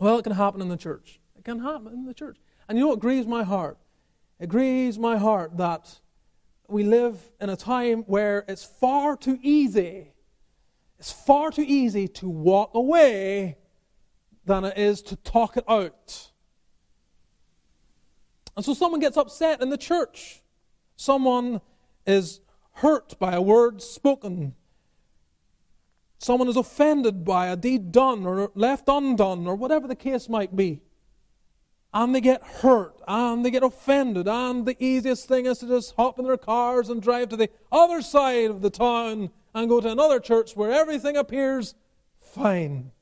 Well, it can happen in the church. It can happen in the church. And you know what grieves my heart? It grieves my heart that we live in a time where it's far too easy. It's far too easy to walk away than it is to talk it out. And so someone gets upset in the church. Someone is hurt by a word spoken. Someone is offended by a deed done or left undone or whatever the case might be. And they get hurt and they get offended. And the easiest thing is to just hop in their cars and drive to the other side of the town and go to another church where everything appears fine.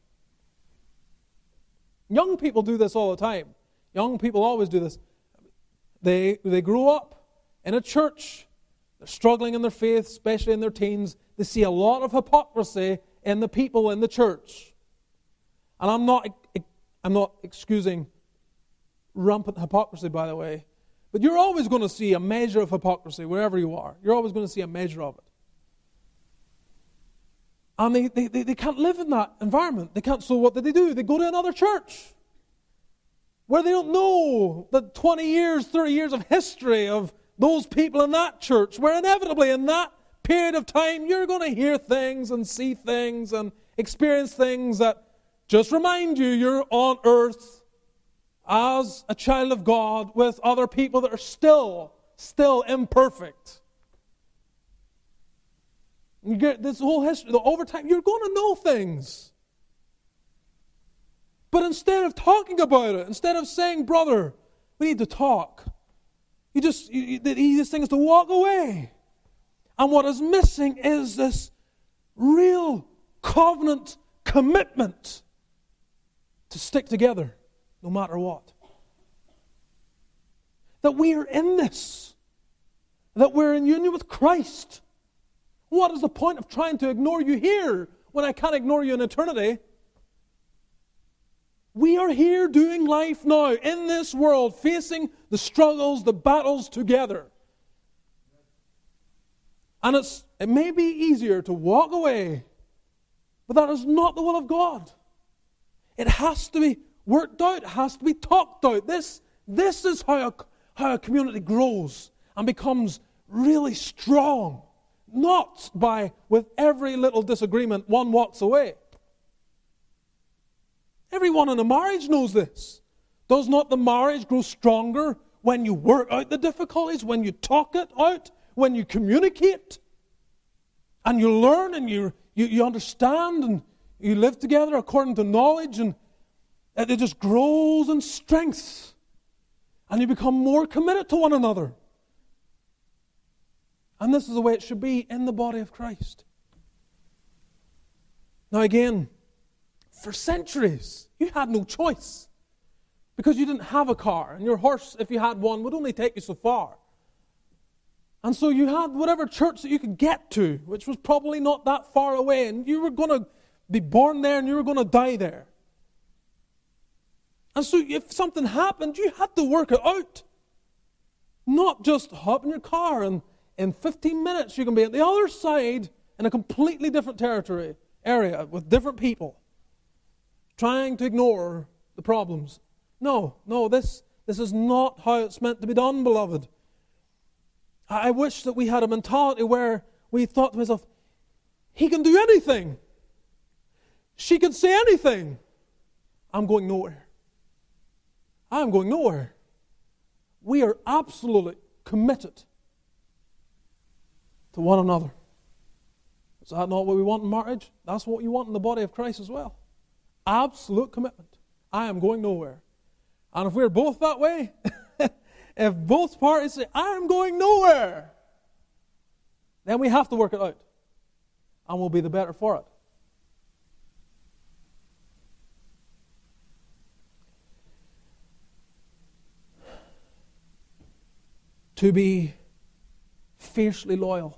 Young people do this all the time. Young people always do this. They, they grow up in a church, they're struggling in their faith, especially in their teens. They see a lot of hypocrisy in the people in the church. And I'm not, I'm not excusing rampant hypocrisy, by the way, but you're always going to see a measure of hypocrisy wherever you are. You're always going to see a measure of it. And they, they, they, they can't live in that environment. They can't. So what do they do? They go to another church where they don't know the 20 years, 30 years of history of those people in that church, where inevitably in that period of time you're going to hear things and see things and experience things that just remind you you're on earth as a child of God with other people that are still, still imperfect. You get this whole history, the overtime, you're going to know things. But instead of talking about it, instead of saying, brother, we need to talk, you just, you, the easiest thing is to walk away. And what is missing is this real covenant commitment to stick together no matter what. That we are in this, that we're in union with Christ what is the point of trying to ignore you here when I can't ignore you in eternity? We are here doing life now in this world, facing the struggles, the battles together. And it's, it may be easier to walk away, but that is not the will of God. It has to be worked out, it has to be talked out. This, this is how a, how a community grows and becomes really strong. Not by, with every little disagreement, one walks away. Everyone in a marriage knows this. Does not the marriage grow stronger when you work out the difficulties, when you talk it out, when you communicate? And you learn and you, you, you understand and you live together according to knowledge, and it just grows in strength. And you become more committed to one another. And this is the way it should be in the body of Christ. Now, again, for centuries, you had no choice because you didn't have a car, and your horse, if you had one, would only take you so far. And so you had whatever church that you could get to, which was probably not that far away, and you were going to be born there and you were going to die there. And so if something happened, you had to work it out. Not just hop in your car and in 15 minutes, you can be at the other side in a completely different territory, area, with different people, trying to ignore the problems. No, no, this, this is not how it's meant to be done, beloved. I wish that we had a mentality where we thought to myself, he can do anything. She can say anything. I'm going nowhere. I'm going nowhere. We are absolutely committed to one another. Is that not what we want in marriage? That's what you want in the body of Christ as well. Absolute commitment. I am going nowhere. And if we're both that way, if both parties say, I'm going nowhere, then we have to work it out. And we'll be the better for it. To be fiercely loyal